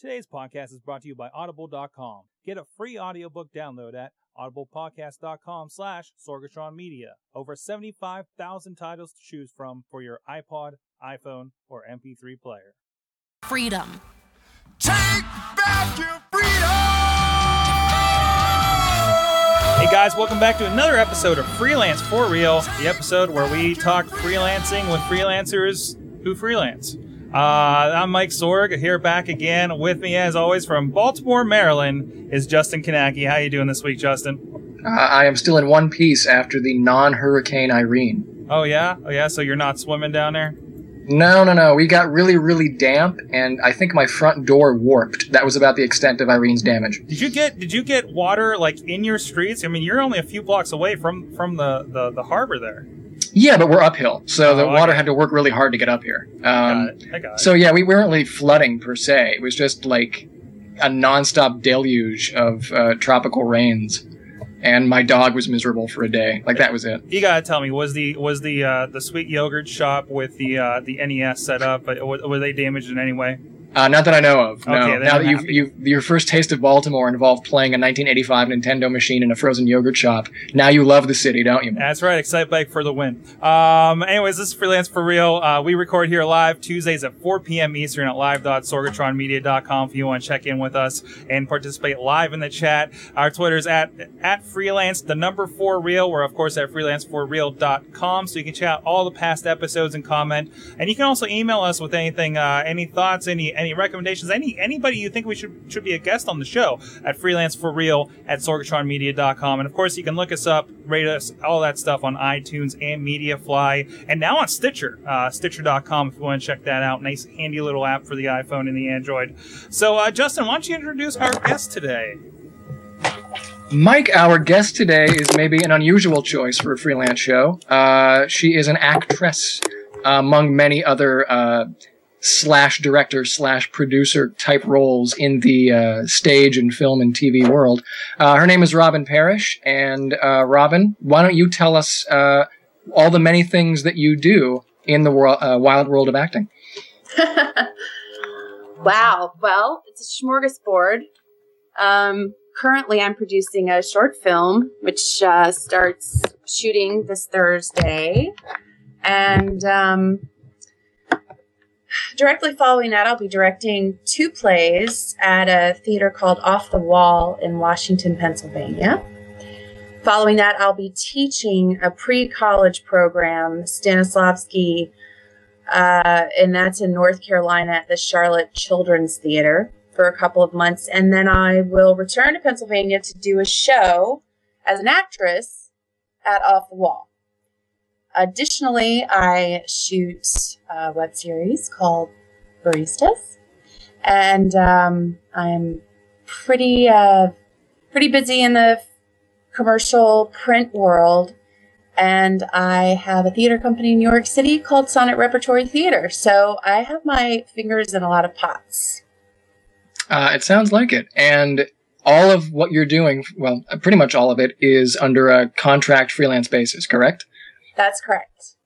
Today's podcast is brought to you by Audible.com. Get a free audiobook download at audiblepodcast.com slash Sorgatron Media. Over 75,000 titles to choose from for your iPod, iPhone, or MP3 player. Freedom. Take back your freedom! Hey guys, welcome back to another episode of Freelance for Real, the episode where we talk freelancing with freelancers who freelance. Uh, I'm Mike Sorg, here back again. With me, as always, from Baltimore, Maryland, is Justin Kanaki. How you doing this week, Justin? Uh, I am still in one piece after the non-hurricane Irene. Oh yeah, oh yeah. So you're not swimming down there? No, no, no. We got really, really damp, and I think my front door warped. That was about the extent of Irene's damage. Did you get Did you get water like in your streets? I mean, you're only a few blocks away from from the the, the harbor there. Yeah, but we're uphill, so the Oh, I water had to work really hard to get up here. Um, Got it. I got it. So yeah, we weren't really flooding per se. It was just like a nonstop deluge of uh, tropical rains, and my dog was miserable for a day. Like that was it. You gotta tell me, was the was the uh, the sweet yogurt shop with the uh, the NES set up? were they damaged in any way? Uh, not that I know of. No. Okay, now that you've, you've your first taste of Baltimore involved playing a 1985 Nintendo machine in a frozen yogurt shop. Now you love the city, don't you? That's right. Excitebike for the win. Um, anyways, this is Freelance for Real. Uh, we record here live Tuesdays at 4 p.m. Eastern at live.sorgatronmedia.com if you want to check in with us and participate live in the chat. Our Twitter's at, at freelance, the number four real. We're, of course, at freelanceforreal.com so you can check out all the past episodes and comment. And you can also email us with anything, uh, any thoughts, any, any recommendations, any, anybody you think we should, should be a guest on the show at freelanceforreal at sorgatronmedia.com. And of course, you can look us up, rate us, all that stuff on iTunes and MediaFly, and now on Stitcher, uh, Stitcher.com if you want to check that out. Nice, handy little app for the iPhone and the Android. So, uh, Justin, why don't you introduce our guest today? Mike, our guest today is maybe an unusual choice for a freelance show. Uh, she is an actress, among many other uh, slash director slash producer type roles in the uh, stage and film and TV world. Uh, her name is Robin Parrish, and uh, Robin, why don't you tell us uh, all the many things that you do in the uh, wild world of acting? wow. Well, it's a smorgasbord. Um, currently, I'm producing a short film, which uh, starts shooting this Thursday. And um, directly following that, I'll be directing two plays at a theater called Off the Wall in Washington, Pennsylvania. Following that, I'll be teaching a pre college program, Stanislavski uh, and that's in North Carolina at the Charlotte Children's Theater for a couple of months. And then I will return to Pennsylvania to do a show as an actress at Off the Wall. Additionally, I shoot a web series called Baristas, and um, I'm pretty uh, pretty busy in the commercial print world and I have a theater company in New York City called Sonnet Repertory Theater. So I have my fingers in a lot of pots. Uh, it sounds like it. And all of what you're doing, well, pretty much all of it, is under a contract freelance basis, correct? That's correct.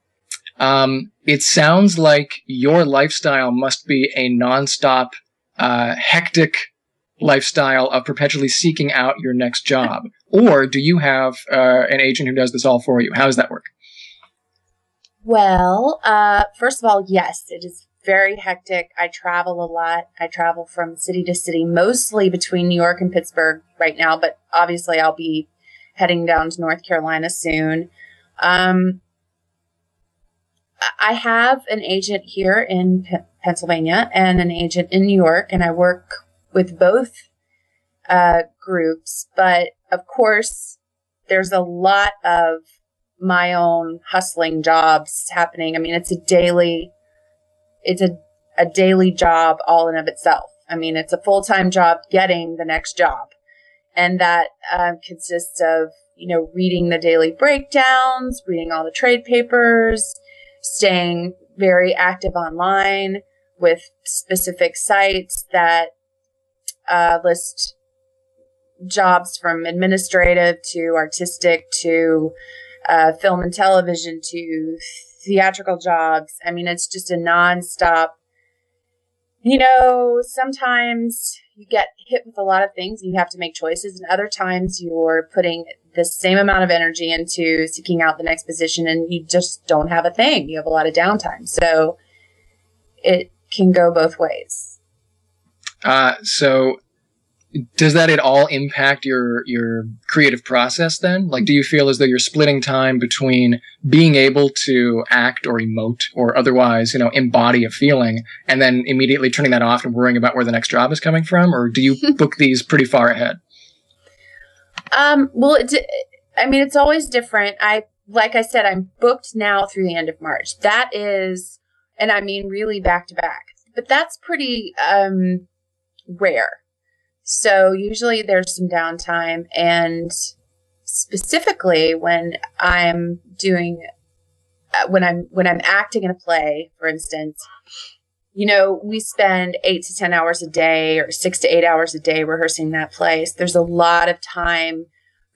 Um, it sounds like your lifestyle must be a nonstop, uh, hectic lifestyle of perpetually seeking out your next job. or do you have uh, an agent who does this all for you? How does that work? Well, uh, first of all, yes, it is very hectic. I travel a lot. I travel from city to city, mostly between New York and Pittsburgh right now, but obviously I'll be heading down to North Carolina soon. Um, I have an agent here in P- Pennsylvania and an agent in New York, and I work with both uh, groups. But of course, there's a lot of my own hustling jobs happening. I mean, it's a daily, it's a, a daily job all in of itself. I mean, it's a full time job getting the next job. And that uh, consists of, you know, reading the daily breakdowns, reading all the trade papers, staying very active online with specific sites that uh, list jobs from administrative to artistic to uh, film and television to theatrical jobs. I mean, it's just a nonstop you know, sometimes you get hit with a lot of things and you have to make choices, and other times you're putting the same amount of energy into seeking out the next position and you just don't have a thing. You have a lot of downtime. So it can go both ways. Uh, so does that at all impact your your creative process then like do you feel as though you're splitting time between being able to act or emote or otherwise you know embody a feeling and then immediately turning that off and worrying about where the next job is coming from or do you book these pretty far ahead um well it, i mean it's always different. I like i said i'm booked now through the end of march. That is and i mean really back to back. But that's pretty um rare. So usually there's some downtime and specifically when I'm doing uh, when I'm when I'm acting in a play, for instance, you know, we spend 8 to 10 hours a day or 6 to 8 hours a day rehearsing that play. So there's a lot of time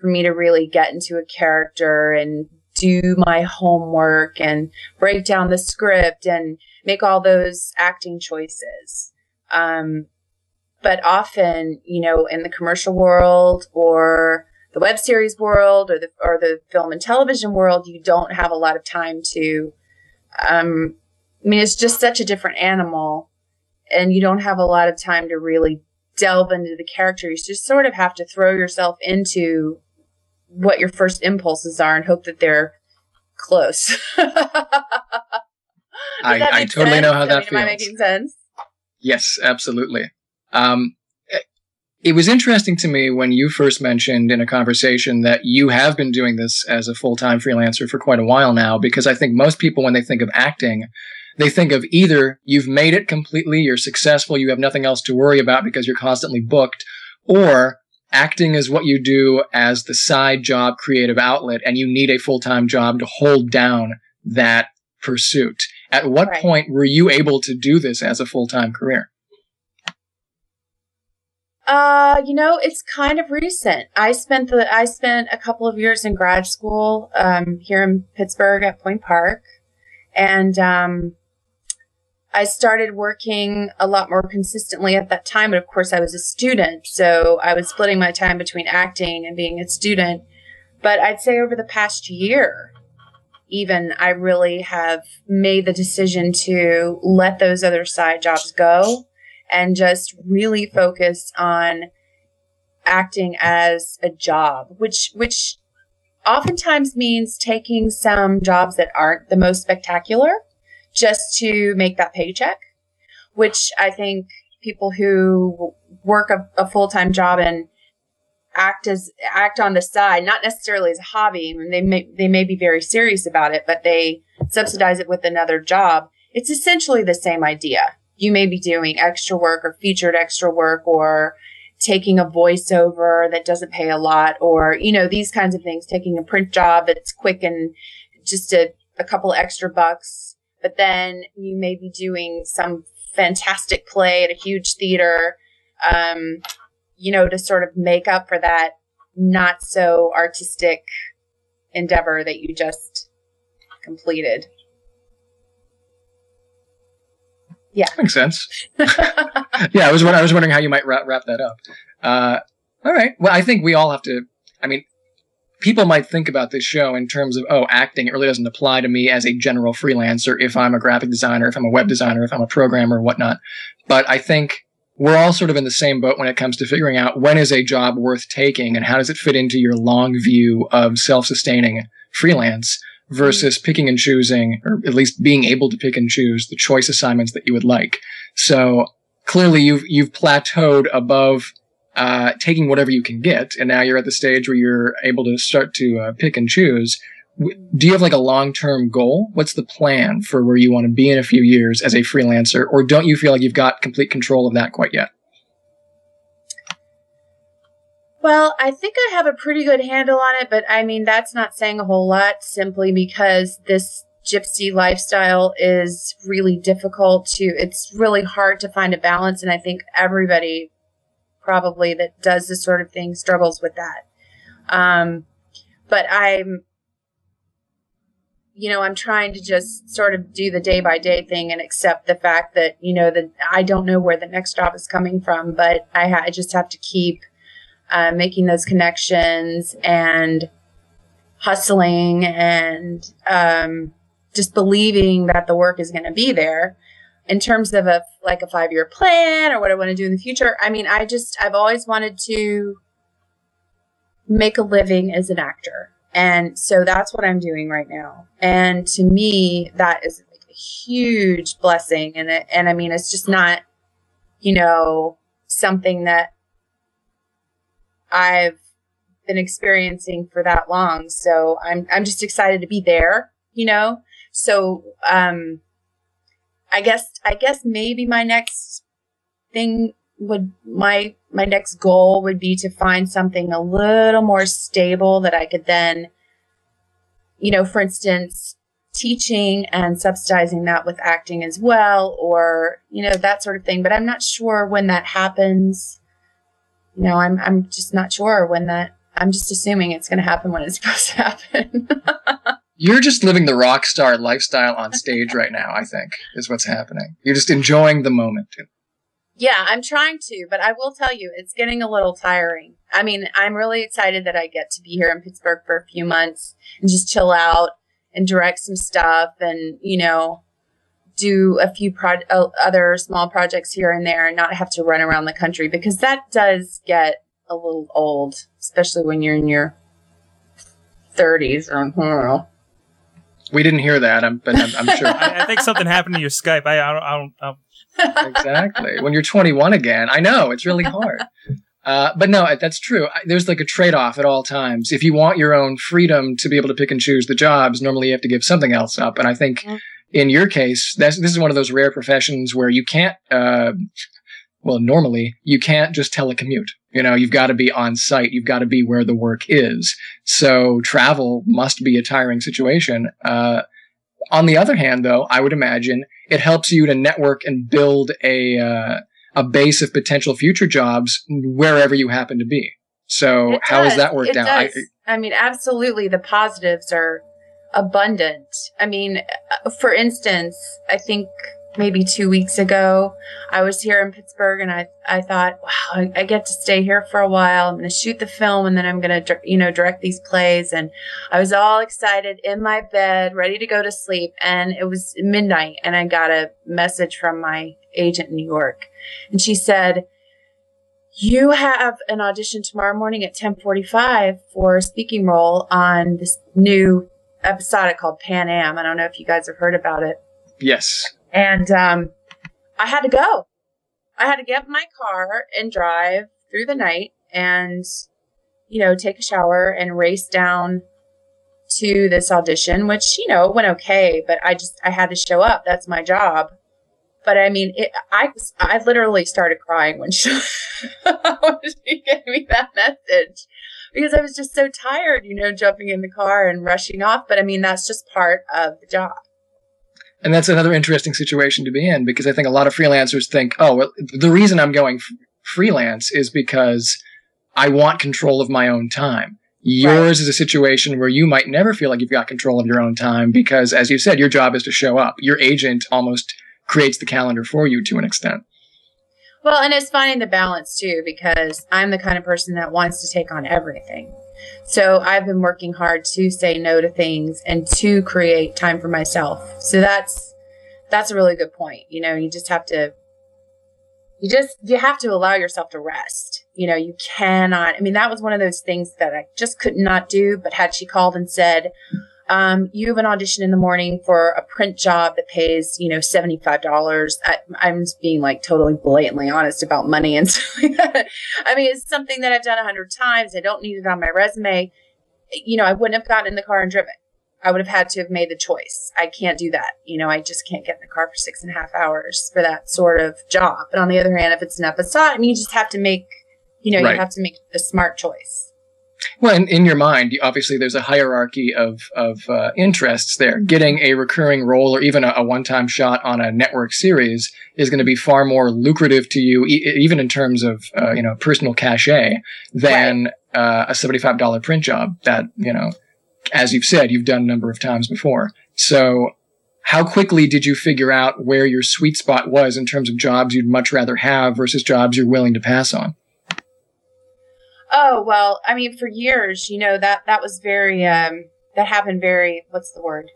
for me to really get into a character and do my homework and break down the script and make all those acting choices. Um, but often, you know, in the commercial world or the web series world or the or the film and television world, you don't have a lot of time to. Um, I mean, it's just such a different animal, and you don't have a lot of time to really delve into the character. You just sort of have to throw yourself into what your first impulses are and hope that they're close. I, I totally sense? know how I that mean, feels. Am I making sense? Yes, absolutely. Um, it was interesting to me when you first mentioned in a conversation that you have been doing this as a full time freelancer for quite a while now, because I think most people, when they think of acting, they think of either you've made it completely, you're successful, you have nothing else to worry about because you're constantly booked, or acting is what you do as the side job creative outlet and you need a full time job to hold down that pursuit. At what Right. point were you able to do this as a full time career? Uh, you know, it's kind of recent. I spent the I spent a couple of years in grad school um, here in Pittsburgh at Point Park, and um, I started working a lot more consistently at that time. But of course, I was a student, so I was splitting my time between acting and being a student. But I'd say over the past year, even I really have made the decision to let those other side jobs go and just really focus on acting as a job, which which oftentimes means taking some jobs that aren't the most spectacular just to make that paycheck, which I think people who work a, a full-time job and act as act on the side, not necessarily as a hobby. I mean, they may they may be very serious about it, but they subsidize it with another job. It's essentially the same idea. You may be doing extra work or featured extra work or taking a voiceover that doesn't pay a lot or, you know, these kinds of things, taking a print job that's quick and just a, a couple extra bucks. But then you may be doing some fantastic play at a huge theater, um, you know, to sort of make up for that not so artistic endeavor that you just completed. Yeah, makes sense. yeah, I was I was wondering how you might wrap, wrap that up. Uh, all right. Well, I think we all have to. I mean, people might think about this show in terms of oh, acting. It really doesn't apply to me as a general freelancer. If I'm a graphic designer, if I'm a web designer, if I'm a programmer, whatnot. But I think we're all sort of in the same boat when it comes to figuring out when is a job worth taking and how does it fit into your long view of self-sustaining freelance versus mm-hmm. picking and choosing, or at least being able to pick and choose the choice assignments that you would like. So clearly you've, you've plateaued above, uh, taking whatever you can get. And now you're at the stage where you're able to start to uh, pick and choose. Do you have like a long-term goal? What's the plan for where you want to be in a few years as a freelancer? Or don't you feel like you've got complete control of that quite yet? Well, I think I have a pretty good handle on it, but I mean, that's not saying a whole lot simply because this gypsy lifestyle is really difficult to, it's really hard to find a balance. And I think everybody probably that does this sort of thing struggles with that. Um, but I'm, you know, I'm trying to just sort of do the day by day thing and accept the fact that, you know, that I don't know where the next job is coming from, but I, ha- I just have to keep uh, making those connections and hustling and um, just believing that the work is going to be there. In terms of a like a five year plan or what I want to do in the future, I mean, I just I've always wanted to make a living as an actor. And so that's what I'm doing right now. And to me, that is like a huge blessing. And it, and I mean, it's just not, you know, something that I've been experiencing for that long. So I'm, I'm just excited to be there, you know? So, um, I guess, I guess maybe my next thing would my my next goal would be to find something a little more stable that I could then you know for instance teaching and subsidizing that with acting as well or you know that sort of thing. But I'm not sure when that happens. You know I'm I'm just not sure when that I'm just assuming it's going to happen when it's supposed to happen You're just living the rock star lifestyle on stage right now, I think, is what's happening. You're just enjoying the moment. Yeah, I'm trying to, but I will tell you, it's getting a little tiring. I mean, I'm really excited that I get to be here in Pittsburgh for a few months and just chill out and direct some stuff and, you know, do a few pro- uh, other small projects here and there and not have to run around the country because that does get a little old, especially when you're in your 30s We didn't hear that, I'm, but I'm, I'm sure. I, I think something happened to your Skype. I, I don't. I don't. I don't exactly. When you're 21 again, I know it's really hard. Uh, but no, that's true. There's like a trade-off at all times. If you want your own freedom to be able to pick and choose the jobs, normally you have to give something else up. And I think in your case, that's, this is one of those rare professions where you can't, uh, well, normally you can't just telecommute. You know, you've got to be on site. You've got to be where the work is. So travel must be a tiring situation. Uh, on the other hand, though, I would imagine it helps you to network and build a uh, a base of potential future jobs wherever you happen to be. So It how has that worked It out? I, does. I, mean, absolutely. The positives are abundant. I mean, uh, for instance, I think maybe two weeks ago, I was here in Pittsburgh and I, I thought, wow, I, I get to stay here for a while. I'm going to shoot the film and then I'm going to, you know, direct these plays. And I was all excited in my bed, ready to go to sleep. And it was midnight and I got a message from my agent in New York. And she said, you have an audition tomorrow morning at 1045 for a speaking role on this new episodic called Pan Am. I don't know if you guys have heard about it. yes. And um, I had to go. I had to get my car and drive through the night and, you know, take a shower and race down to this audition, which, you know, went okay, but I just, I had to show up. That's my job. But I mean, it, I, I literally started crying when she, when she gave me that message because I was just so tired, you know, jumping in the car and rushing off. But I mean, that's just part of the job. And that's another interesting situation to be in because I think a lot of freelancers think, oh, well, the reason I'm going f- freelance is because I want control of my own time. Yours is a situation where you might never feel like you've got control of your own time because, as you said, your job is to show up. Your agent almost creates the calendar for you to an extent. Well, and it's finding the balance too, because I'm the kind of person that wants to take on everything. So I've been working hard to say no to things and to create time for myself. So that's that's a really good point. You know, you just have to you just you have to allow yourself to rest. You know, you cannot I mean that was one of those things that I just could not do, but had she called and said, um, you have an audition in the morning for a print job that pays, you know, $75. I, I'm just being like totally blatantly honest about money and that. I mean, it's something that I've done a hundred times. I don't need it on my resume. You know, I wouldn't have gotten in the car and driven. I would have had to have made the choice. I can't do that. You know, I just can't get in the car for six and a half hours for that sort of job. But on the other hand, if it's an episode, I mean, you just have to make, you know, Right. you have to make a smart choice. Well, in, in your mind, obviously, there's a hierarchy of of uh, interests there. Getting a recurring role or even a, a one-time shot on a network series is going to be far more lucrative to you, e- even in terms of uh, you know personal cachet, than uh, a seventy-five dollar print job that you know, as you've said, you've done a number of times before. So how quickly did you figure out where your sweet spot was in terms of jobs you'd much rather have versus jobs you're willing to pass on? Oh, well, I mean, for years, you know, that, that was very, um, that happened very, what's the word?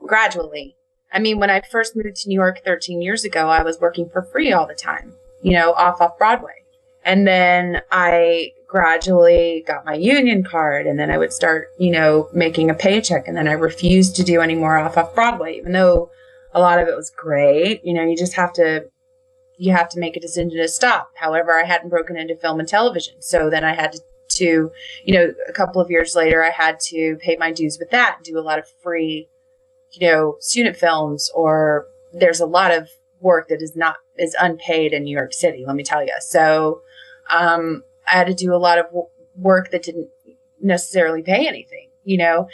Gradually. I mean, when I first moved to New York 13 years ago, I was working for free all the time, you know, off off Broadway. And then I gradually got my union card and then I would start, you know, making a paycheck and then I refused to do any more off off Broadway, even though a lot of it was great. You know, you just have to you have to make a decision to stop. However, I hadn't broken into film and television. So then I had to, to, you know, a couple of years later, I had to pay my dues with that, do a lot of free, you know, student films, or there's a lot of work that is not, is unpaid in New York City, let me tell you. So, um, I had to do a lot of w- work that didn't necessarily pay anything, you know,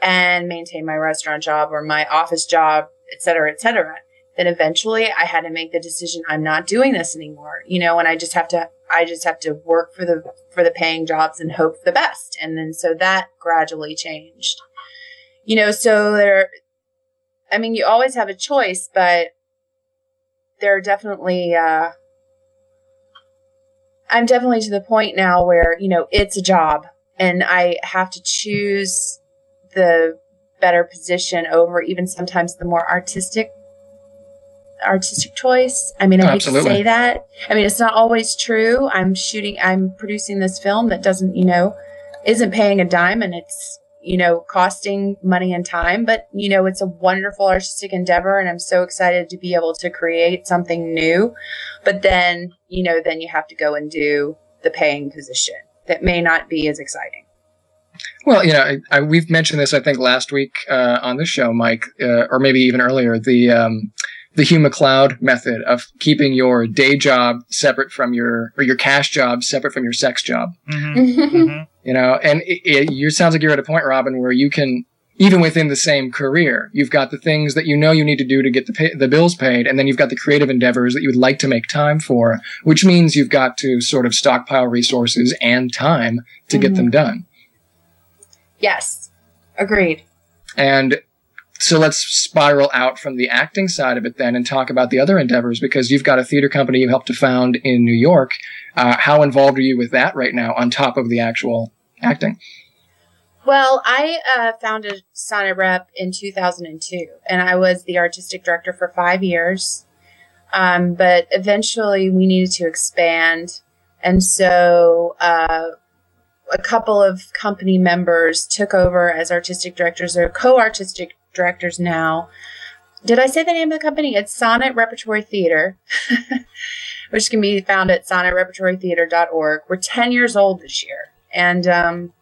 and maintain my restaurant job or my office job, et cetera, et cetera then eventually I had to make the decision I'm not doing this anymore, you know, and I just have to I just have to work for the for the paying jobs and hope for the best. And then so that gradually changed. You know, so there I mean, you always have a choice, but there are definitely uh I'm definitely to the point now where, you know, it's a job and I have to choose the better position over even sometimes the more artistic artistic choice. I mean, I hate to say that. I mean, it's not always true. I'm shooting, I'm producing this film that doesn't, you know, isn't paying a dime and it's, you know, costing money and time, but, you know, it's a wonderful artistic endeavor and I'm so excited to be able to create something new. But then, you know, then you have to go and do the paying position that may not be as exciting. Well, you know, I, I, we've mentioned this, I think, last week uh, on the show, Mike, uh, or maybe even earlier. The um, the Hugh MacLeod method of keeping your day job separate from your or your cash job separate from your sex job. Mm-hmm. mm-hmm. You know, and it, it, you sounds like you're at a point, Robin, where you can even within the same career, you've got the things that you know you need to do to get the pay, the bills paid, and then you've got the creative endeavors that you would like to make time for, which means you've got to sort of stockpile resources and time to mm-hmm. get them done. Yes, agreed. And so let's spiral out from the acting side of it then and talk about the other endeavors because you've got a theater company you helped to found in New York. Uh, how involved are you with that right now on top of the actual acting? Well, I uh, founded Sonnet Rep in 2002, and I was the artistic director for five years. Um, but eventually, we needed to expand, and so uh, a couple of company members took over as artistic directors or co-artistic directors now. Did I say the name of the company? It's Sonnet Repertory Theater, which can be found at sonnetrepertorytheater.org. We're 10 years old this year. And um,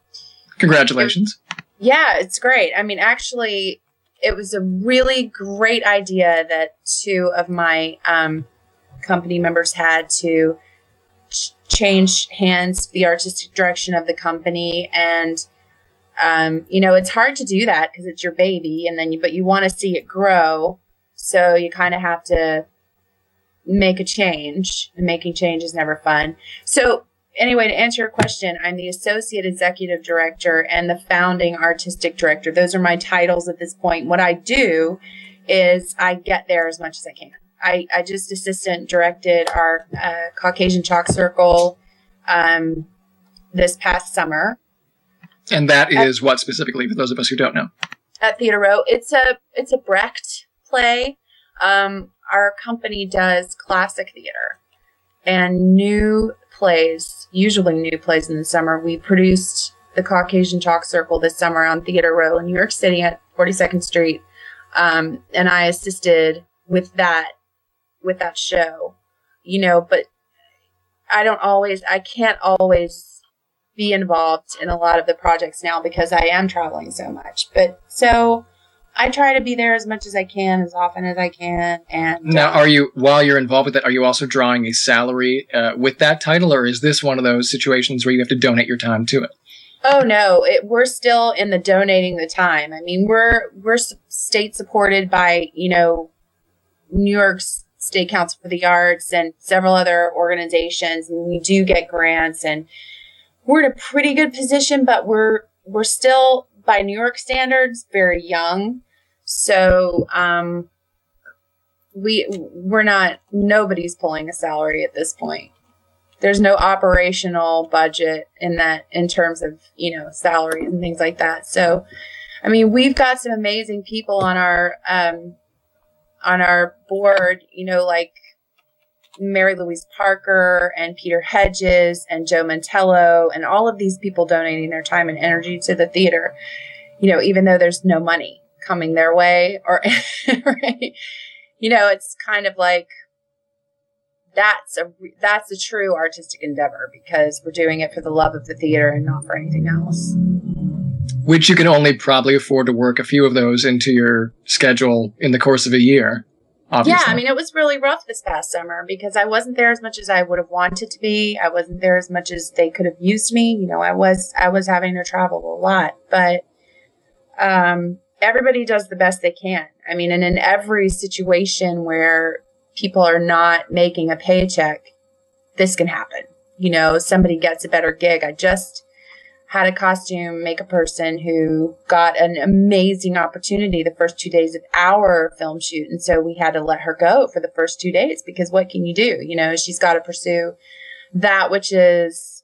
congratulations. It, yeah, it's great. I mean, actually, it was a really great idea that two of my um, company members had to ch- change hands, the artistic direction of the company, and um, you know, it's hard to do that because it's your baby and then you, but you want to see it grow. So you kind of have to make a change and making change is never fun. So anyway, to answer your question, I'm the associate executive director and the founding artistic director. Those are my titles at this point. What I do is I get there as much as I can. I, I just assistant directed our uh, Caucasian Chalk Circle um, this past summer. And that is at, what specifically for those of us who don't know? At Theater Row, it's a it's a Brecht play. Um, our company does classic theater and new plays, usually new plays in the summer. We produced the Caucasian Chalk Circle this summer on Theater Row in New York City at 42nd Street, um, and I assisted with that with that show. You know, but I don't always, I can't always be involved in a lot of the projects now because I am traveling so much. But so I try to be there as much as I can, as often as I can. And now, uh, are you while you're involved with that, are you also drawing a salary uh, with that title, or is this one of those situations where you have to donate your time to it? Oh no, it, we're still in the donating the time. I mean, we're we're state supported by you know New York's State Council for the Arts and several other organizations, and we do get grants and we're in a pretty good position, but we're we're still by New York standards, very young. So, um, we we're not nobody's pulling a salary at this point. There's no operational budget in that in terms of you know salaries and things like that. So, I mean, we've got some amazing people on our um, on our board. You know, like Mary Louise Parker and Peter Hedges and Joe Mantello and all of these people donating their time and energy to the theater. You know, even though there's no money coming their way or right? you know, it's kind of like that's a that's a true artistic endeavor because we're doing it for the love of the theater and not for anything else. Which you can only probably afford to work a few of those into your schedule in the course of a year. Obviously. Yeah, I mean, it was really rough this past summer because I wasn't there as much as I would have wanted to be. I wasn't there as much as they could have used me. You know, I was I was having to travel a lot, but um, everybody does the best they can. I mean, and in every situation where people are not making a paycheck, this can happen. You know, somebody gets a better gig. I just had a costume makeup person who got an amazing opportunity the first two days of our film shoot. And so we had to let her go for the first two days because what can you do? You know, she's got to pursue that which is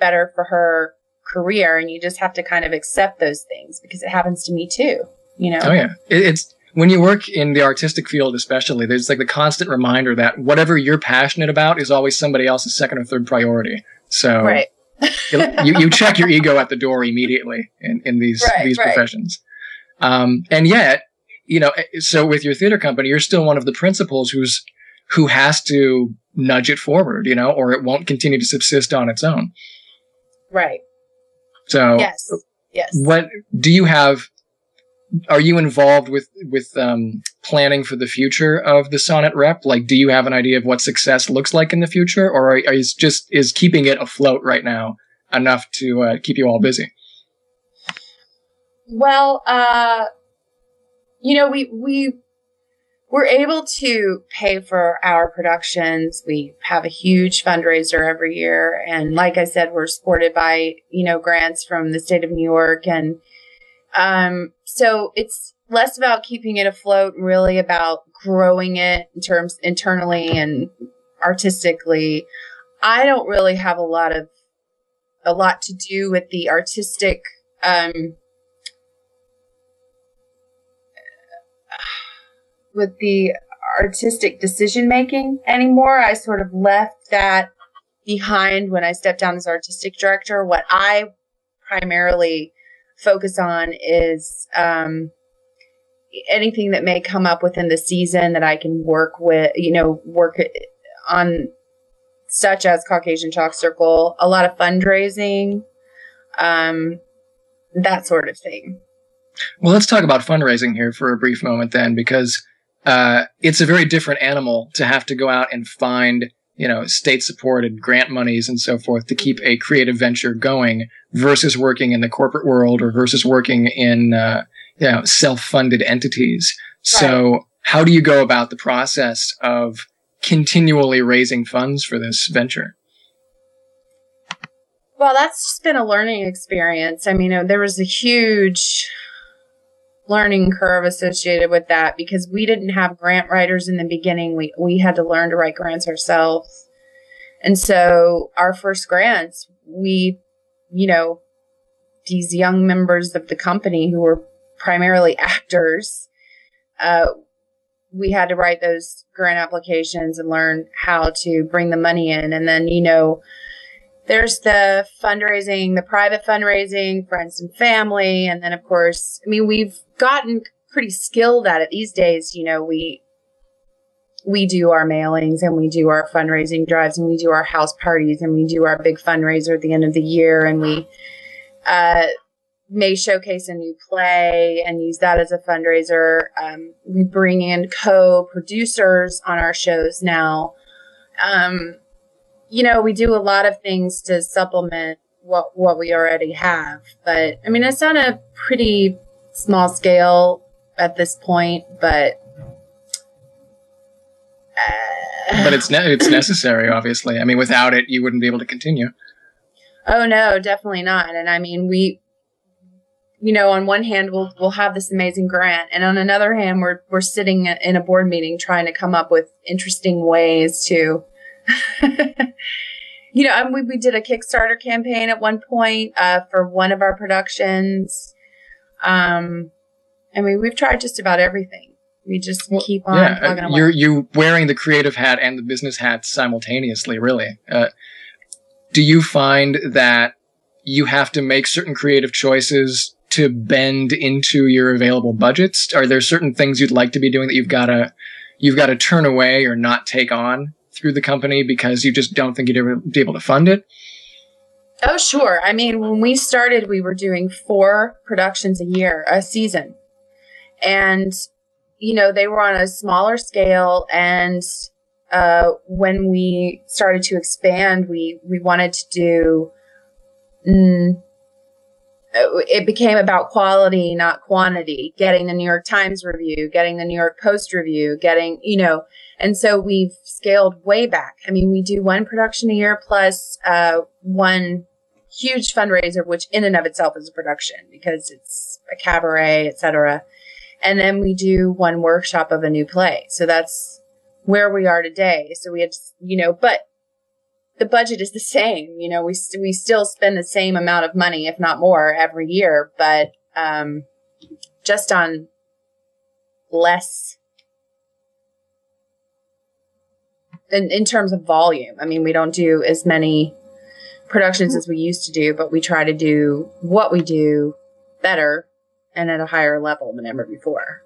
better for her career. And you just have to kind of accept those things because it happens to me too, you know? Oh, yeah. It's, when you work in the artistic field, especially, there's like the constant reminder that whatever you're passionate about is always somebody else's second or third priority. So, right you, you check your ego at the door immediately in, in these Right, these right. professions. Um, and yet, you know, so with your theater company, you're still one of the principals who's who has to nudge it forward, you know, or it won't continue to subsist on its own. Right. So, Yes. Yes. what do you have? Are you involved with with um, planning for the future of the Sonnet Rep? Like, do you have an idea of what success looks like in the future, or are, you just is keeping it afloat right now enough to uh, keep you all busy? Well, uh, you know, we, we, we're able to pay for our productions. We have a huge fundraiser every year. And like I said, we're supported by, you know, grants from the state of New York. And, um, so it's less about keeping it afloat, really about growing it in terms internally and artistically. I don't really have a lot of, a lot to do with the artistic, um, with the artistic decision making anymore. I sort of left that behind when I stepped down as artistic director. What I primarily focus on is um, anything that may come up within the season that I can work with, you know, work on, such as Caucasian Chalk Circle, a lot of fundraising, um, that sort of thing. Well, let's talk about fundraising here for a brief moment then, because uh, it's a very different animal to have to go out and find, you know, state-supported grant monies and so forth to keep a creative venture going versus working in the corporate world or versus working in, uh, you know, self-funded entities. So, how do you go about the process of continually raising funds for this venture? Well, that's just been a learning experience. I mean, uh, there was a huge learning curve associated with that because we didn't have grant writers in the beginning. We we had to learn to write grants ourselves. And so our first grants, we, you know, these young members of the company who were primarily actors, uh, we had to write those grant applications and learn how to bring the money in. And then, you know, there's the fundraising, the private fundraising, friends and family. And then, of course, I mean, we've gotten pretty skilled at it these days. You know, we, we do our mailings and we do our fundraising drives and we do our house parties and we do our big fundraiser at the end of the year and we, uh, may showcase a new play and use that as a fundraiser. Um, we bring in co-producers on our shows now. Um, you know, we do a lot of things to supplement what what we already have, but I mean, it's on a pretty small scale at this point, but. Uh, But it's ne- it's necessary, obviously. I mean, without it, you wouldn't be able to continue. Oh no, definitely not. And I mean, we you know, on one hand, we'll we'll have this amazing grant, and on another hand, we're we're sitting in a board meeting trying to come up with interesting ways to, you know, and we we did a Kickstarter campaign at one point uh, for one of our productions. Um, I mean, we've tried just about everything. We just Well, keep on yeah, plugging uh, you're you wearing the creative hat and the business hat simultaneously. Really, uh, do you find that you have to make certain creative choices to bend into your available budgets? Are there certain things you'd like to be doing that you've got to you've got to turn away or not take on through the company because you just don't think you'd ever be able to fund it? Oh, sure. I mean, when we started, we were doing four productions a year, a season. And, you know, they were on a smaller scale. And uh, when we started to expand, we, we wanted to do, mm, it became about quality, not quantity, getting the New York Times review, getting the New York Post review, getting, you know, and so we've scaled way back. I mean, we do one production a year plus uh, one huge fundraiser, which in and of itself is a production because it's a cabaret, etc. And then we do one workshop of a new play. So that's where we are today. So we had, you know, but the budget is the same. You know, we we still spend the same amount of money, if not more, every year, but um, just on less in, in terms of volume. I mean, we don't do as many productions as we used to do, but we try to do what we do better and at a higher level than ever before.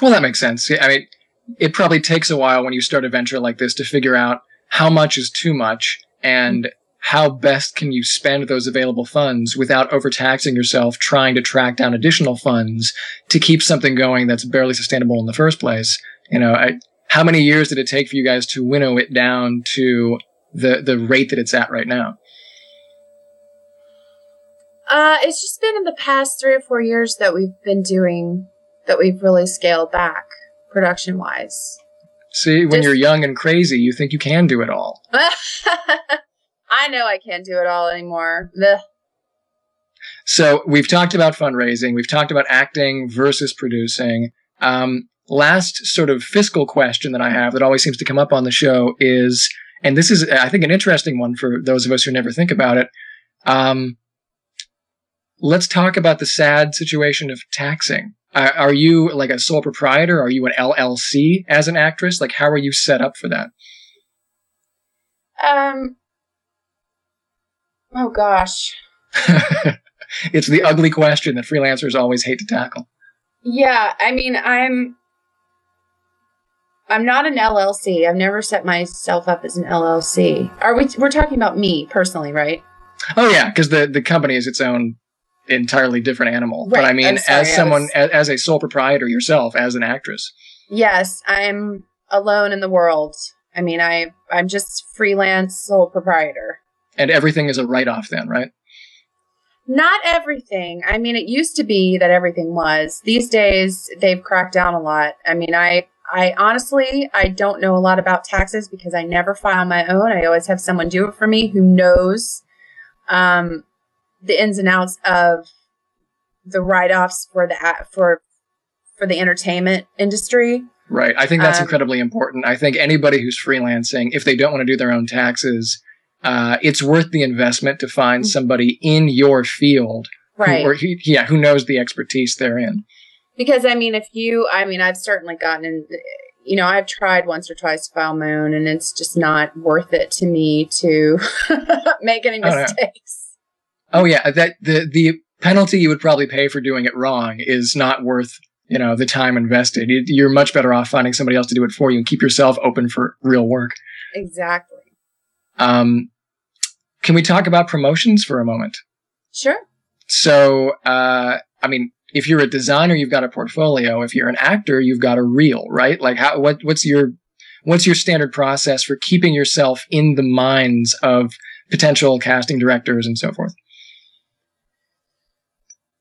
Well, that makes sense. I mean, it probably takes a while when you start a venture like this to figure out how much is too much and how best can you spend those available funds without overtaxing yourself trying to track down additional funds to keep something going that's barely sustainable in the first place. You know, I, how many years did it take for you guys to winnow it down to the the rate that it's at right now? Uh, it's just been in the past three or four years that we've been doing that we've really scaled back production wise. See, when you're young and crazy, you think you can do it all. I know I can't do it all anymore. So we've talked about fundraising, we've talked about acting versus producing. Um, last sort of fiscal question that I have that always seems to come up on the show is, and this is, I think, an interesting one for those of us who never think about it. Um, let's talk about the sad situation of taxing. Uh, are you like a sole proprietor? Are you an LLC as an actress? Like, how are you set up for that? Um. Oh gosh. it's the ugly question that freelancers always hate to tackle. Yeah, I mean, I'm I'm not an LLC. I've never set myself up as an LLC. Are we we're talking about me personally, right? Oh yeah, because the the company is its own entirely different animal. But I mean, sorry, as someone, was- as, as a sole proprietor yourself, as an actress, Yes, I'm alone in the world. I mean, I I'm just freelance sole proprietor. and everything is a write off, then, right? Not everything. I mean, it used to be that everything was. These days, they've cracked down a lot. I mean, I I honestly I don't know a lot about taxes because I never file my own. I always have someone do it for me who knows um, the ins and outs of the write offs for the for for the entertainment industry. Right. I think that's Um, incredibly important. I think anybody who's freelancing, if they don't want to do their own taxes, uh, it's worth the investment to find somebody in your field, who. Right. or who, yeah, who knows the expertise they're in. Because I mean, if you, I mean, I've certainly gotten in, you know, I've tried once or twice to file my own, and it's just not worth it to me to make any Oh, no. mistakes. Oh yeah, that the the penalty you would probably pay for doing it wrong is not worth you know the time invested. You- You're much better off finding somebody else to do it for you and keep yourself open for real work. Exactly. Um, can we talk about promotions for a moment? Sure. So, uh, I mean, if you're a designer, you've got a portfolio. If you're an actor, you've got a reel, right? Like, how what what's your what's your standard process for keeping yourself in the minds of potential casting directors and so forth?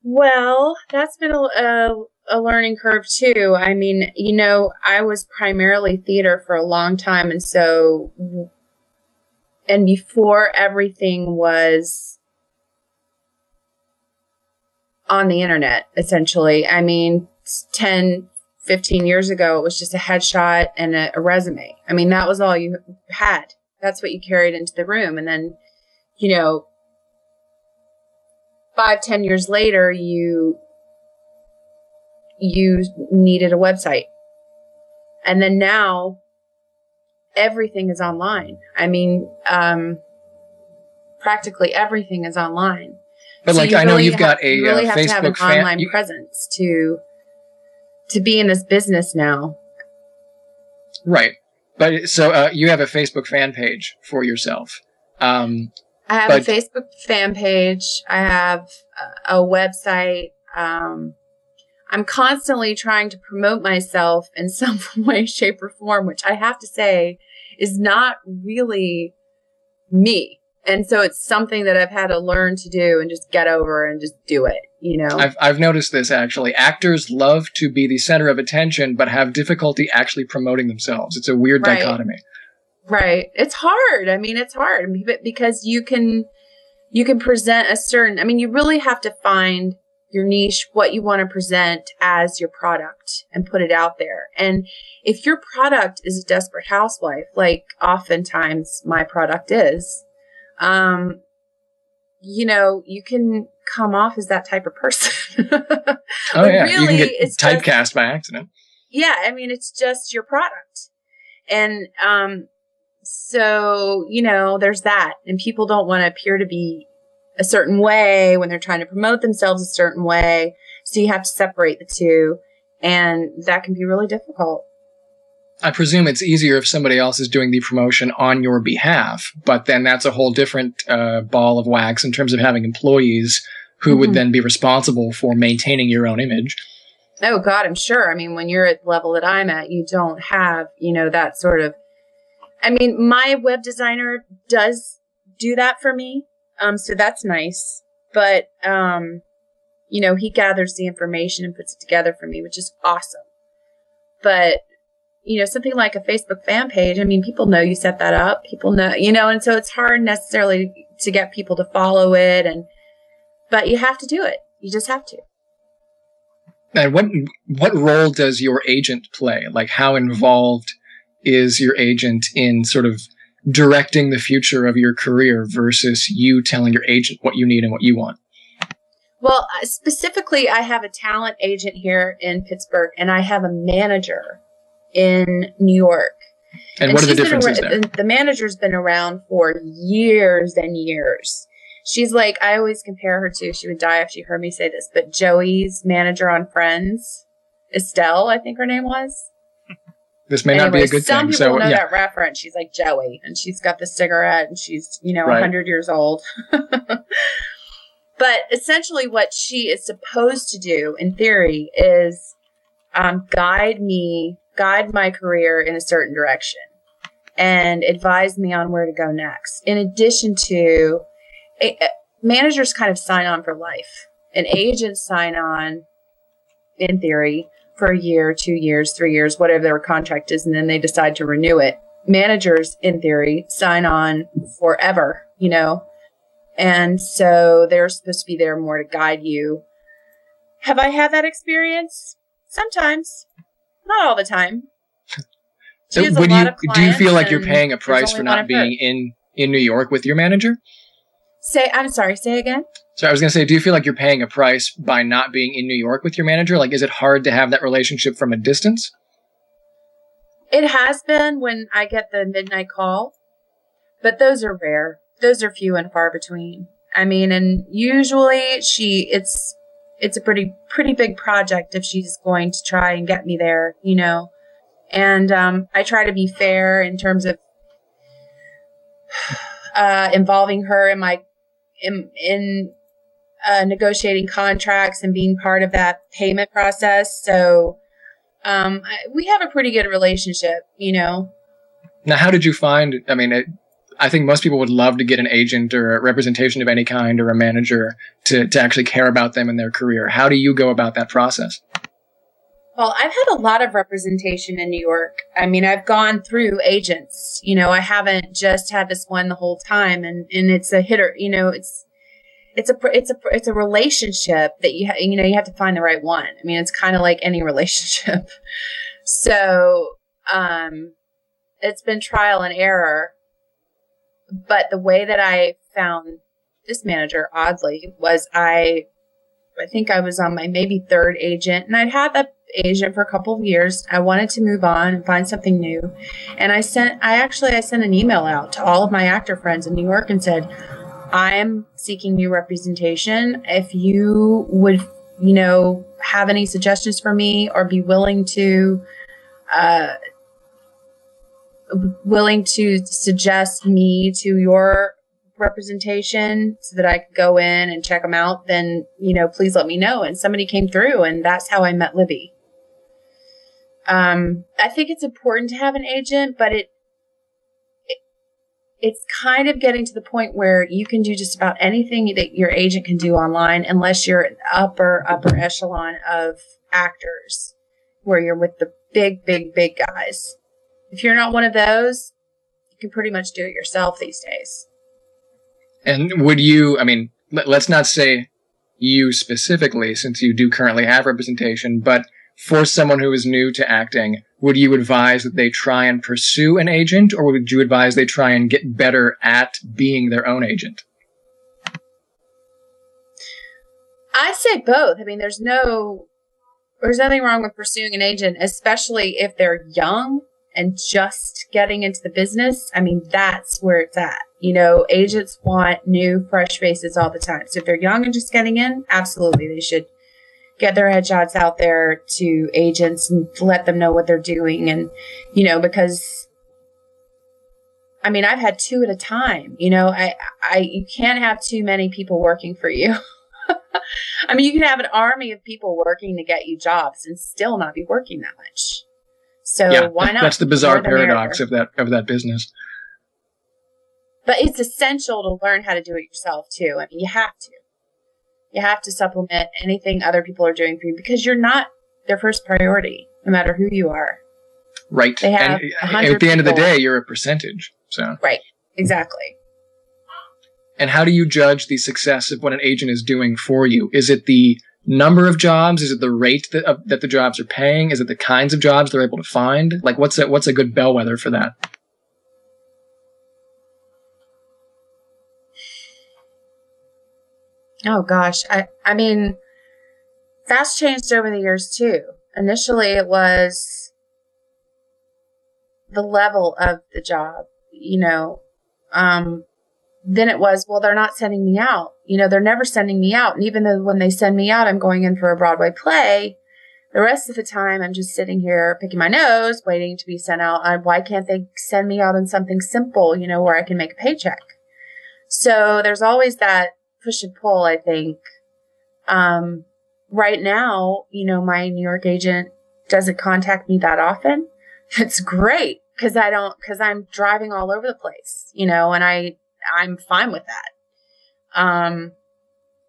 Well, that's been a, a, a learning curve too. I mean, you know, I was primarily theater for a long time, and so, and before everything was on the internet, essentially. I mean, 10, 15 years ago, it was just a headshot and a, a resume. I mean, that was all you had. That's what you carried into the room. And then, you know, five, ten years later, you you needed a website. And then now everything is online. I mean, um, practically everything is online. But So like I know really you've got a you really uh, have to have an Facebook fan. online you- presence to to be in this business now. right. But so uh, you have a Facebook fan page for yourself. Um, I have But- a Facebook fan page. I have a, a website. Um, I'm constantly trying to promote myself in some way, shape, or form, which I have to say is not really me. And so it's something that I've had to learn to do and just get over and just do it, you know? I've I've noticed this actually. Actors love to be the center of attention, but have difficulty actually promoting themselves. It's a weird Right. dichotomy. Right. It's hard. I mean, it's hard I mean, but- because you can you can present a certain I mean, you really have to find your niche, what you want to present as your product and put it out there. And if your product is a desperate housewife, like oftentimes my product is, um you know, you can come off as that type of person. Oh yeah, you can get it's just- typecast by accident. yeah i mean it's just your product. And um so you know there's that. And people don't want to appear to be a certain way when they're trying to promote themselves a certain way. So you have to separate the two. And that can be really difficult I presume it's easier if somebody else is doing the promotion on your behalf, but then that's a whole different uh, ball of wax in terms of having employees who would Mhm. then be responsible for maintaining your own image. oh god i'm sure i mean when you're at the level that i'm at you don't have you know that sort of i mean my web designer does do that for me um so that's nice but um you know he gathers the information and puts it together for me which is awesome but you know something like a facebook fan page i mean people know you set that up people know you know and so it's hard necessarily to get people to follow it and but you have to do it you just have to And what what role does your agent play? Like, how involved is your agent in sort of directing the future of your career versus you telling your agent what you need and what you want? Well, specifically, I have a talent agent here in Pittsburgh, and I have a manager in New York. And, what are the she's been differences there? The, manager's been around for years and years. She's like, I always compare her to, she would die if she heard me say this, but Joey's manager on Friends, Estelle, I think her name was. This may not be a good some thing. people So, know yeah. that reference. She's like Joey, and she's got the cigarette, and she's you know Right. 100 years old. but essentially, what she is supposed to do, in theory, is um, guide me, guide my career in a certain direction, and advise me on where to go next. In addition to, managers kind of sign on for life, and agents sign on, in theory, for a year, two years, three years, whatever their contract is, and then they decide to renew it. Managers, in theory, sign on forever, you know? And so they're supposed to be there more to guide you. Have I had that experience? Sometimes. Not all the time. So She has a lot you do you feel like you're paying a price for not being in in New York with your manager? Say, I'm sorry, say again? So I was going to say, do you feel like you're paying a price by not being in New York with your manager? Like, is it hard to have that relationship from a distance? It has been when I get the midnight call, but those are rare. Those are few and far between. I mean, and usually she, it's, it's a pretty, pretty big project if she's going to try and get me there, you know. And um, I try to be fair in terms of uh, involving her in my, in, in uh, negotiating contracts and being part of that payment process. So, um, I, we have a pretty good relationship, you know. Now, how did you find? I mean, it, I think most people would love to get an agent or a representation of any kind or a manager to, to actually care about them and their career. How do you go about that process? Well, I've had a lot of representation in New York. I mean, I've gone through agents. You know, I haven't just had this one the whole time, and and it's a hitter. You know, it's it's a it's a it's a relationship that you ha- you know you have to find the right one. I mean, it's kind of like any relationship. so, um, it's been trial and error. But the way that I found this manager, oddly, was I, I think I was on my maybe third agent, and I'd had that agent for a couple of years. I wanted to move on and find something new, and I sent, I actually, I sent an email out to all of my actor friends in New York and said, I'm seeking new representation. If you would, you know, have any suggestions for me or be willing to, uh, willing to suggest me to your representation so that I could go in and check them out, then, you know, please let me know. And somebody came through and that's how I met Libby. Um, I think it's important to have an agent, but it, it, it's kind of getting to the point where you can do just about anything that your agent can do online unless you're an upper, upper echelon of actors where you're with the big, big, big guys. If you're not one of those, you can pretty much do it yourself these days. And would you, I mean, let, us not say you specifically, since you do currently have representation, but for someone who is new to acting, would you advise that they try and pursue an agent, or would you advise they try and get better at being their own agent? I say both. I mean, there's no, there's nothing wrong with pursuing an agent, especially if they're young and just getting into the business. I mean, that's where it's at. You know, agents want new, fresh faces all the time. So if they're young and just getting in, absolutely, they should get their headshots out there to agents and let them know what they're doing. And, you know, because I mean, I've had two at a time. You know, I, I, you can't have too many people working for you. I mean, you can have an army of people working to get you jobs and still not be working that much. So yeah, why not? That's the bizarre paradox of that of that business. But it's essential to learn how to do it yourself too. I mean, you have to. You have to supplement anything other people are doing for you because you're not their first priority, no matter who you are. Right. They have and at the end of the day, you're a percentage. So right, exactly. And how do you judge the success of what an agent is doing for you? Is it the number of jobs? Is it the rate that, uh, that the jobs are paying? Is it the kinds of jobs they're able to find? Like, what's a, what's a good bellwether for that? Oh gosh, I I mean, that's changed over the years too. Initially, it was the level of the job, you know. Um, then it was, well, they're not sending me out. You know, they're never sending me out. And even though when they send me out, I'm going in for a Broadway play, the rest of the time I'm just sitting here picking my nose, waiting to be sent out. I, why can't they send me out on something simple, you know, where I can make a paycheck? So there's always that push and pull, I think. Um, right now, you know, my New York agent doesn't contact me that often. It's great because I don't, because I'm driving all over the place, you know, and I, I'm fine with that. Um,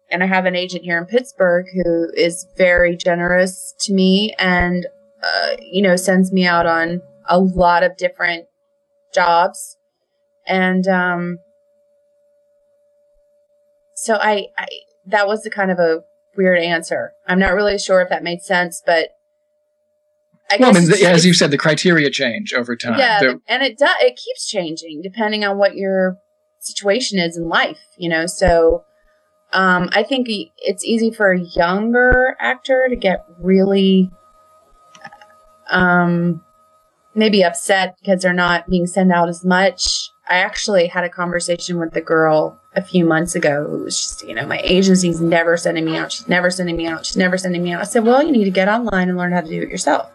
and I have an agent here in Pittsburgh who is very generous to me and, uh, you know, sends me out on a lot of different jobs. And, um, so I, I, that was the kind of a weird answer. I'm not really sure if that made sense, but I well, I mean, the, as you said, the criteria change over time. Yeah, and it does. It keeps changing depending on what your situation is in life. You know, so um, I think it's easy for a younger actor to get really um, maybe upset because they're not being sent out as much. I actually had a conversation with the girl a few months ago who was just, you know, my agency's never sending me out. She's never sending me out. She's never sending me out. I said, well, you need to get online and learn how to do it yourself.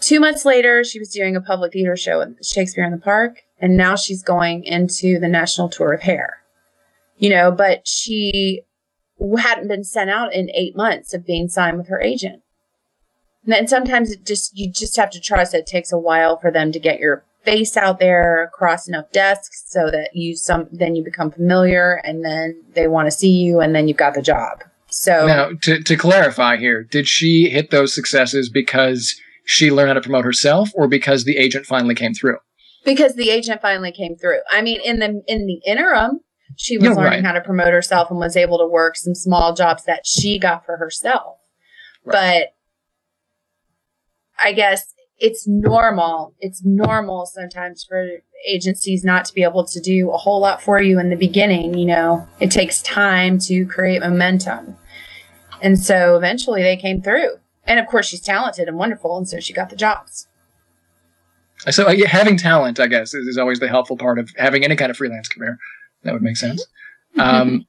Two months later, she was doing a public theater show at Shakespeare in the Park, and now she's going into the national tour of hair. You know, but she hadn't been sent out in eight months of being signed with her agent. And then sometimes it just, you just have to trust that it takes a while for them to get your face out there across enough desks so that you some then you become familiar and then they want to see you and then you've got the job. So now to, to clarify here, did she hit those successes because she learned how to promote herself or because the agent finally came through? Because the agent finally came through. I mean, in the in the interim, She was Yeah, learning right. how to promote herself and was able to work some small jobs that she got for herself. But I guess it's normal. It's normal sometimes for agencies not to be able to do a whole lot for you in the beginning. You know, it takes time to create momentum. And so eventually they came through. And of course, she's talented and wonderful. And so she got the jobs. So uh, yeah, having talent, I guess, is, is always the helpful part of having any kind of freelance career. That would make sense. Um,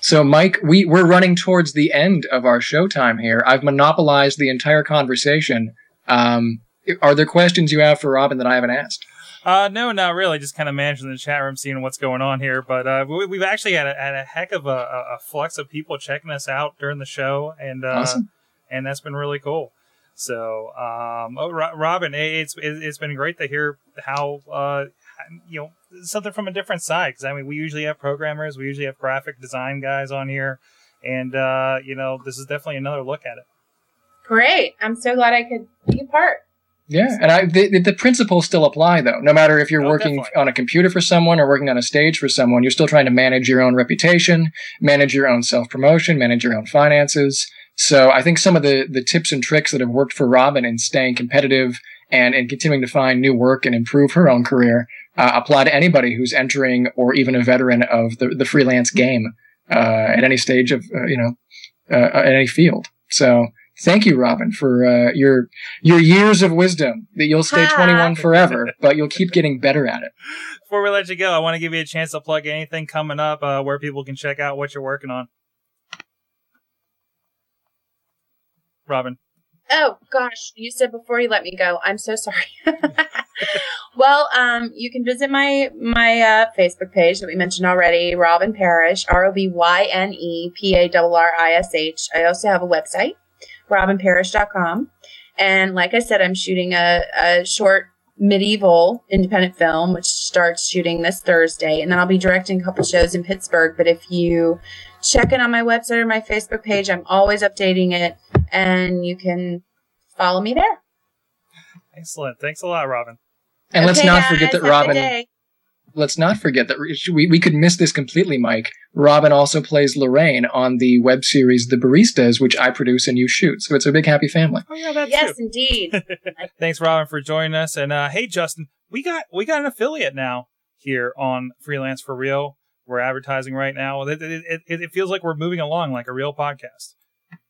so, Mike, we we're running towards the end of our showtime here. I've monopolized the entire conversation. Um, are there questions you have for Robyne that I haven't asked? Uh, no, not really. Just kind of managing the chat room, seeing what's going on here. But uh, we, we've actually had a, had a heck of a, a, a flux of people checking us out during the show, and uh, Awesome. and that's been really cool. So, um, oh, Robyne, it- it's it- it's been great to hear how uh, you know something from a different side. Because I mean, we usually have programmers, we usually have graphic design guys on here, and uh, you know, this is definitely another look at it. Great. I'm so glad I could be a part. Yeah, and I the, the principles still apply though. No matter if you're Oh, working definitely. on a computer for someone or working on a stage for someone, you're still trying to manage your own reputation, manage your own self promotion, manage your own finances. So I think some of the the tips and tricks that have worked for Robyne in staying competitive and in continuing to find new work and improve her own career uh, apply to anybody who's entering or even a veteran of the the freelance game uh, at any stage of uh, you know uh, at any field. So. Thank you, Robyne, for uh, your your years of wisdom that you'll stay Ah. 21 forever, but you'll keep getting better at it. Before we let you go, I want to give you a chance to plug anything coming up uh, where people can check out what you're working on. Robyne. Oh gosh, you said before you let me go. I'm so sorry. well, um, you can visit my my uh, Facebook page that we mentioned already, Robyne Parrish, R O B Y N E P A R R I S H. I also have a website, robyneparrish.com. And like I said, I'm shooting a, a short medieval independent film, which starts shooting this Thursday. And then I'll be directing a couple shows in Pittsburgh. But if you check it on my website or my Facebook page, I'm always updating it and you can follow me there. Excellent. Thanks a lot, Robyne. And let's not guys, forget that have a good Robyne. Let's not forget that we, we could miss this completely, Mike. Robyne also plays Lorraine on the web series The Baristas, which I produce and you shoot. So it's a big happy family. Oh yeah, that's Yes, indeed. Thanks, Robyne, for joining us. And uh, hey, Justin, we got we got an affiliate now here on Freelance for Real. We're advertising right now. It, it, it, it feels like we're moving along like a real podcast.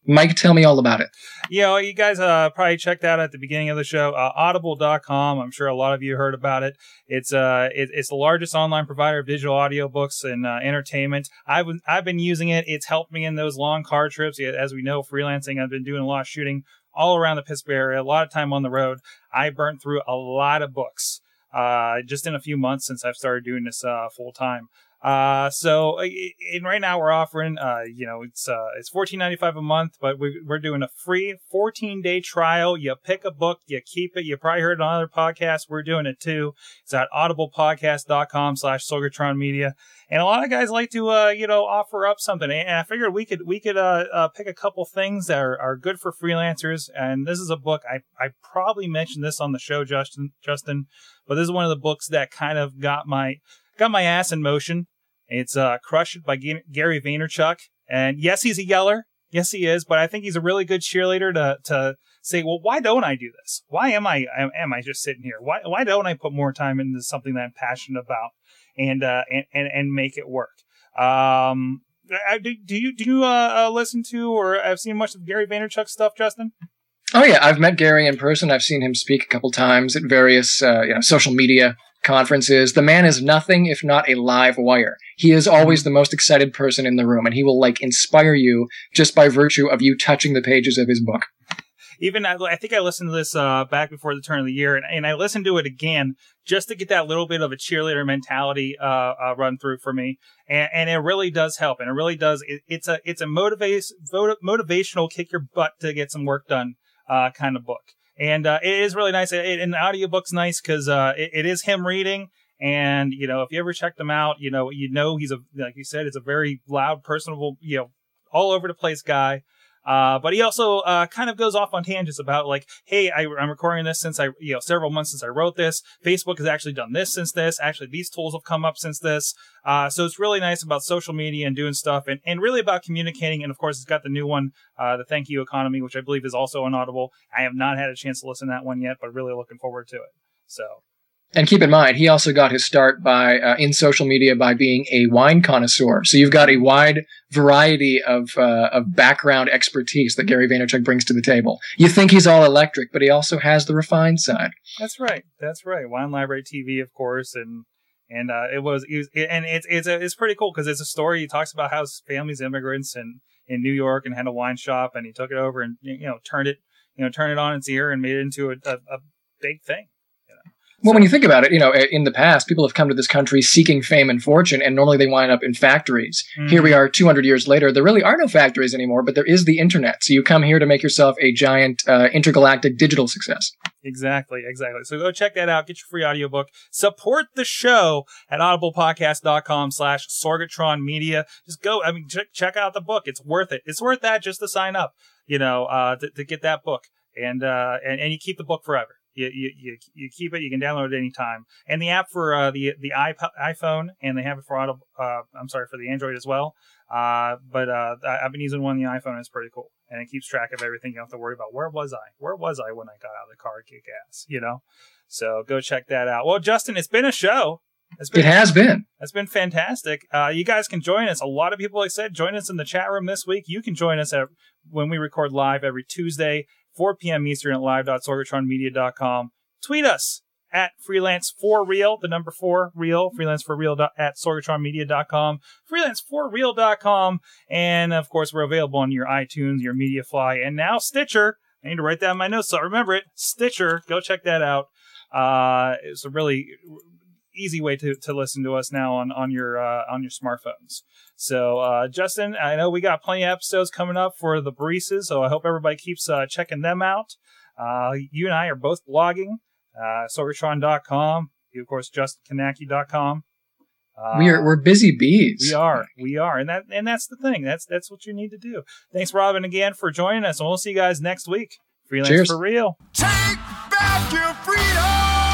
Mike, tell me all about it. You know, you guys uh, probably checked out at the beginning of the show, uh, audible.com. I'm sure a lot of you heard about it. It's uh, it, it's the largest online provider of digital audiobooks and uh, entertainment. I've, I've been using it. It's helped me in those long car trips. As we know, freelancing, I've been doing a lot of shooting all around the Pittsburgh area, a lot of time on the road. I burnt through a lot of books uh, just in a few months since I've started doing this uh, full time. Uh, so and right now we're offering, uh, you know, it's, uh, it's fourteen ninety five a month, but we, we're doing a free 14 day trial. You pick a book, you keep it. You probably heard it on other podcasts. We're doing it too. It's at audiblepodcast.com slash Sorgatron Media. And a lot of guys like to, uh, you know, offer up something. And I figured we could, we could, uh, uh pick a couple things that are, are good for freelancers. And this is a book. I, I probably mentioned this on the show, Justin, Justin, but this is one of the books that kind of got my, got my ass in motion. It's uh, Crush It by G- Gary Vaynerchuk. And yes, he's a yeller. Yes, he is. But I think he's a really good cheerleader to, to say, well, why don't I do this? Why am I, am, am I just sitting here? Why, why don't I put more time into something that I'm passionate about and, uh, and, and, and make it work? Um, do, do you, do you, uh, uh, listen to or have seen much of Gary Vaynerchuk stuff, Justin? Oh yeah, I've met Gary in person. I've seen him speak a couple times at various uh, you know, social media conferences. The man is nothing if not a live wire. He is always the most excited person in the room, and he will like inspire you just by virtue of you touching the pages of his book. even I, think I listened to this uh, back before the turn of the year, and, and I listened to it again just to get that little bit of a cheerleader mentality uh, uh, run through for me, and, and it really does help, and it really does. It, it's a it's a motivate, motivational kick your butt to get some work done uh, kind of book, and uh, it is really nice. It, and the audiobook's nice because uh, it, it is him reading. And you know, if you ever checked him out, you know, you know he's a like you said, it's a very loud, personable, you know, all over the place guy. Uh, but he also uh, kind of goes off on tangents about like, hey, I, am recording this since I, you know, several months since I wrote this. Facebook has actually done this since this. Actually, these tools have come up since this. Uh, so it's really nice about social media and doing stuff, and, and really about communicating. And of course, it's got the new one, uh, the Thank You Economy, which I believe is also on Audible. I have not had a chance to listen to that one yet, but really looking forward to it. So and keep in mind, he also got his start by uh, in social media by being a wine connoisseur. So you've got a wide variety of uh, of background expertise that Gary Vaynerchuk brings to the table. You think he's all electric, but he also has the refined side. That's right. That's right. Wine Library TV, of course, and and uh, it was, it was and it's it's a, it's pretty cool because it's a story. He talks about how his family's immigrants and in New York and had a wine shop, and he took it over and you know turned it you know turned it on its ear and made it into a, a, a big thing. Well, when you think about it, you know, in the past, people have come to this country seeking fame and fortune, and normally they wind up in factories. Mm-hmm. Here we are 200 years later. There really are no factories anymore, but there is the internet. So you come here to make yourself a giant uh, intergalactic digital success. Exactly, exactly. So go check that out. Get your free audiobook. Support the show at audiblepodcast.com slash Sorgatron Media. Just go, I mean, ch- check out the book. It's worth it. It's worth that just to sign up, you know, uh, to, to get that book. And, uh, and, and you keep the book forever. You, you, you, keep it. You can download it anytime. And the app for uh, the the iPhone, and they have it for Audible. Uh, I'm sorry for the Android as well. Uh, but uh, I've been using one on the iPhone. It's pretty cool, and it keeps track of everything. You don't have to worry about where was I? Where was I when I got out of the car Kick ass. You know. So go check that out. Well, Justin, it's been a show. It's been, it has been. It's been fantastic. Uh, you guys can join us. A lot of people, like I said, join us in the chat room this week. You can join us at, when we record live every Tuesday 4 p.m. Eastern at live.sorgatronmedia.com. Tweet us at freelance for real, the number four real, freelance for real at sorgatronmedia.com, freelance for real.com. And of course, we're available on your iTunes, your MediaFly, and now Stitcher. I need to write that in my notes so I remember it. Stitcher, go check that out. Uh, it's a really easy way to, to listen to us now on on your uh, on your smartphones. So uh, Justin, I know we got plenty of episodes coming up for the Baristas, so I hope everybody keeps uh, checking them out. Uh, you and I are both blogging, uh, Sorgatron.com. You of course JustinKownacki.com. Uh, we are we're busy bees. We are, we are, and that and that's the thing. That's that's what you need to do. Thanks, Robyne, again for joining us, and we'll see you guys next week. Freelance Cheers. for real. Take back your freedom.